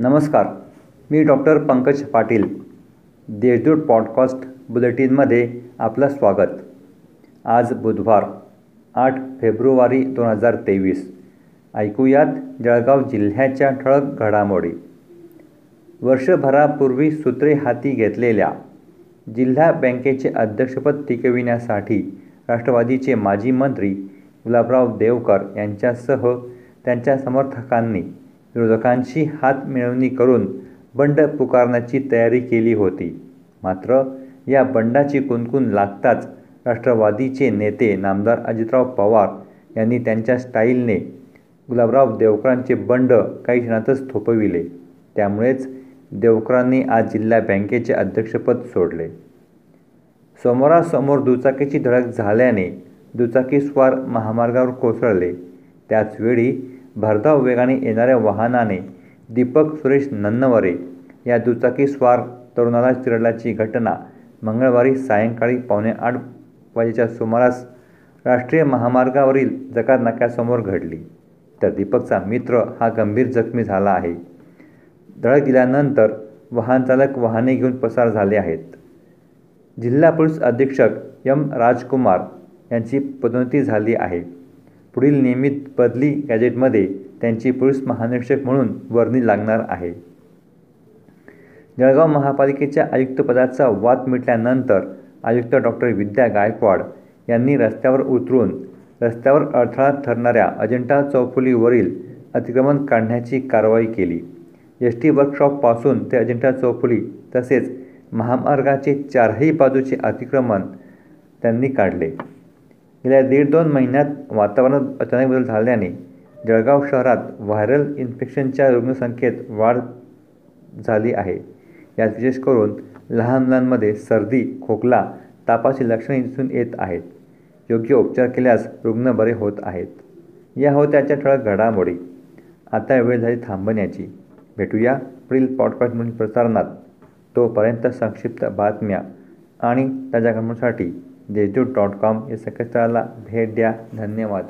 नमस्कार मी doctor Pankaj Patil Deshdoot podcast बुलेटिनमध्ये आपलं स्वागत. आज बुधवार आठ फेब्रुवारी दोन हजार तेवीस. ऐकूयात जळगाव जिल्ह्याच्या ठळक घडामोडी. वर्षभरापूर्वी सूत्रे हाती घेतलेल्या जिल्हा बँकेचे अध्यक्षपद टिकविण्यासाठी राष्ट्रवादीचे माजी मंत्री गुलाबराव देवकर यांच्यासह त्यांच्या समर्थकांनी विरोधकांशी हात मिळवणी करून बंड पुकारण्याची तयारी केली होती. मात्र या बंडाची कुणकुण लागताच राष्ट्रवादीचे नेते नामदार अजितराव पवार यांनी त्यांच्या स्टाईलने गुलाबराव देवकरांचे बंड काही क्षणातच थोपविले. त्यामुळेच देवकरांनी आज जिल्हा बँकेचे अध्यक्षपद सोडले. समोरासमोर दुचाकीची धडक झाल्याने दुचाकीस्वार महामार्गावर कोसळले. त्याचवेळी भरधाव वेगाने येणाऱ्या वाहनाने दीपक सुरेश नन्नवरे या दुचाकीस्वार तरुणाला चिरडल्याची घटना मंगळवारी सायंकाळी पावणे आठ वाजेच्या सुमारास राष्ट्रीय महामार्गावरील जकात नाक्यासमोर घडली. तर दीपकचा मित्र हा गंभीर जखमी झाला आहे. धडक दिल्यानंतर वाहनचालक वाहने घेऊन पसार झाले आहेत. जिल्हा पोलीस अधीक्षक एम राजकुमार यांची पदोन्नती झाली आहे. पुढील नियमित बदली गॅजेटमध्ये त्यांची पोलीस महानिरीक्षक म्हणून वर्णी लागणार आहे. जळगाव महापालिकेच्या आयुक्तपदाचा वाद मिटल्यानंतर आयुक्त डॉक्टर विद्या गायकवाड यांनी रस्त्यावर उतरून रस्त्यावर अडथळा ठरणाऱ्या अजिंठा चौफुलीवरील अतिक्रमण काढण्याची कारवाई केली. एस टी वर्कशॉपपासून ते अजिंठा चौफुली तसेच महामार्गाचे चारही बाजूचे अतिक्रमण त्यांनी काढले. गेल्या दीड दोन महिन्यात वातावरणात अचानक बदल झाल्याने जळगाव शहरात व्हायरल इन्फेक्शनच्या रुग्णसंख्येत वाढ झाली आहे. यात विशेष करून लहान मुलांमध्ये सर्दी खोकला तापाची लक्षणे दिसून येत आहेत. योग्य उपचार केल्यास रुग्ण बरे होत आहेत. या होत्याच्या ठळक घडामोडी. आता वेळ झाली थांबण्याची. भेटूया पुढील पॉडकास्टमधील प्रसारणात. तोपर्यंत संक्षिप्त बातम्या आणि ताज्या घडामोडीसाठी जेजू डॉट कॉम या संकेतस्थळाला भेट द्या धन्यवाद